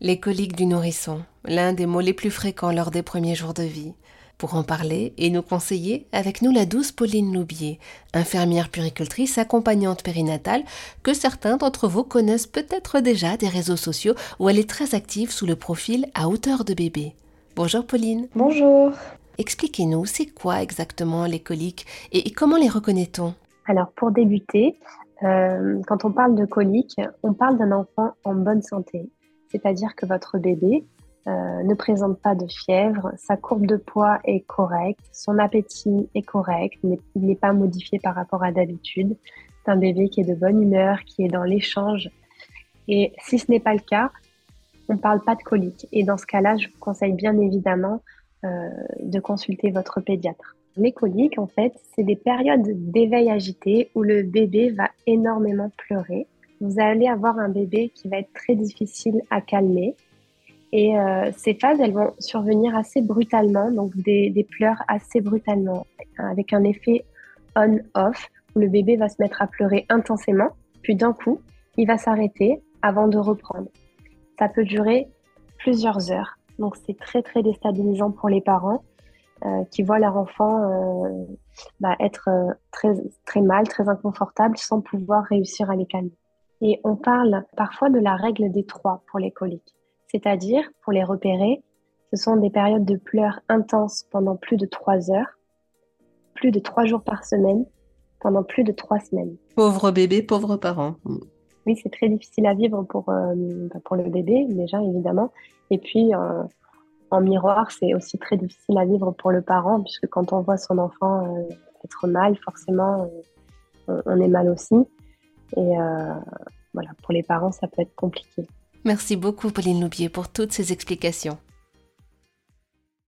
Les coliques du nourrisson, l'un des mots les plus fréquents lors des premiers jours de vie. Pour en parler et nous conseiller, avec nous la douce Pauline Loubier, infirmière puricultrice accompagnante périnatale, que certains d'entre vous connaissent peut-être déjà des réseaux sociaux où elle est très active sous le profil à hauteur de bébé. Bonjour Pauline. Bonjour. Expliquez-nous, c'est quoi exactement les coliques et comment les reconnaît-on? Alors pour débuter, euh, quand on parle de coliques, on parle d'un enfant en bonne santé, c'est-à-dire que votre bébé euh, ne présente pas de fièvre, sa courbe de poids est correcte, son appétit est correct, il n'est pas modifié par rapport à d'habitude. C'est un bébé qui est de bonne humeur, qui est dans l'échange. Et si ce n'est pas le cas, on ne parle pas de coliques. Et dans ce cas-là, je vous conseille bien évidemment euh, de consulter votre pédiatre. Les coliques, en fait, c'est des périodes d'éveil agité où le bébé va énormément pleurer. Vous allez avoir un bébé qui va être très difficile à calmer. Et euh, ces phases, elles vont survenir assez brutalement, donc des, pleurs assez brutalement, avec un effet on-off, où le bébé va se mettre à pleurer intensément, puis d'un coup, il va s'arrêter avant de reprendre. Ça peut durer plusieurs heures, donc c'est très très déstabilisant pour les parents. Euh, qui voient leur enfant euh, bah, être très, très mal, très inconfortable, sans pouvoir réussir à les calmer. Et on parle parfois de la règle des trois pour les coliques. C'est-à-dire, pour les repérer, ce sont des périodes de pleurs intenses pendant plus de trois heures, plus de trois jours par semaine, pendant plus de trois semaines. Pauvre bébé, pauvre parent. Oui, c'est très difficile à vivre pour, bah, pour le bébé, déjà, évidemment. Et puis, en miroir, c'est aussi très difficile à vivre pour le parent, puisque quand on voit son enfant euh, être mal, forcément, euh, on, est mal aussi. Et euh, voilà, pour les parents, ça peut être compliqué. Merci beaucoup, Pauline Loubier, pour toutes ces explications.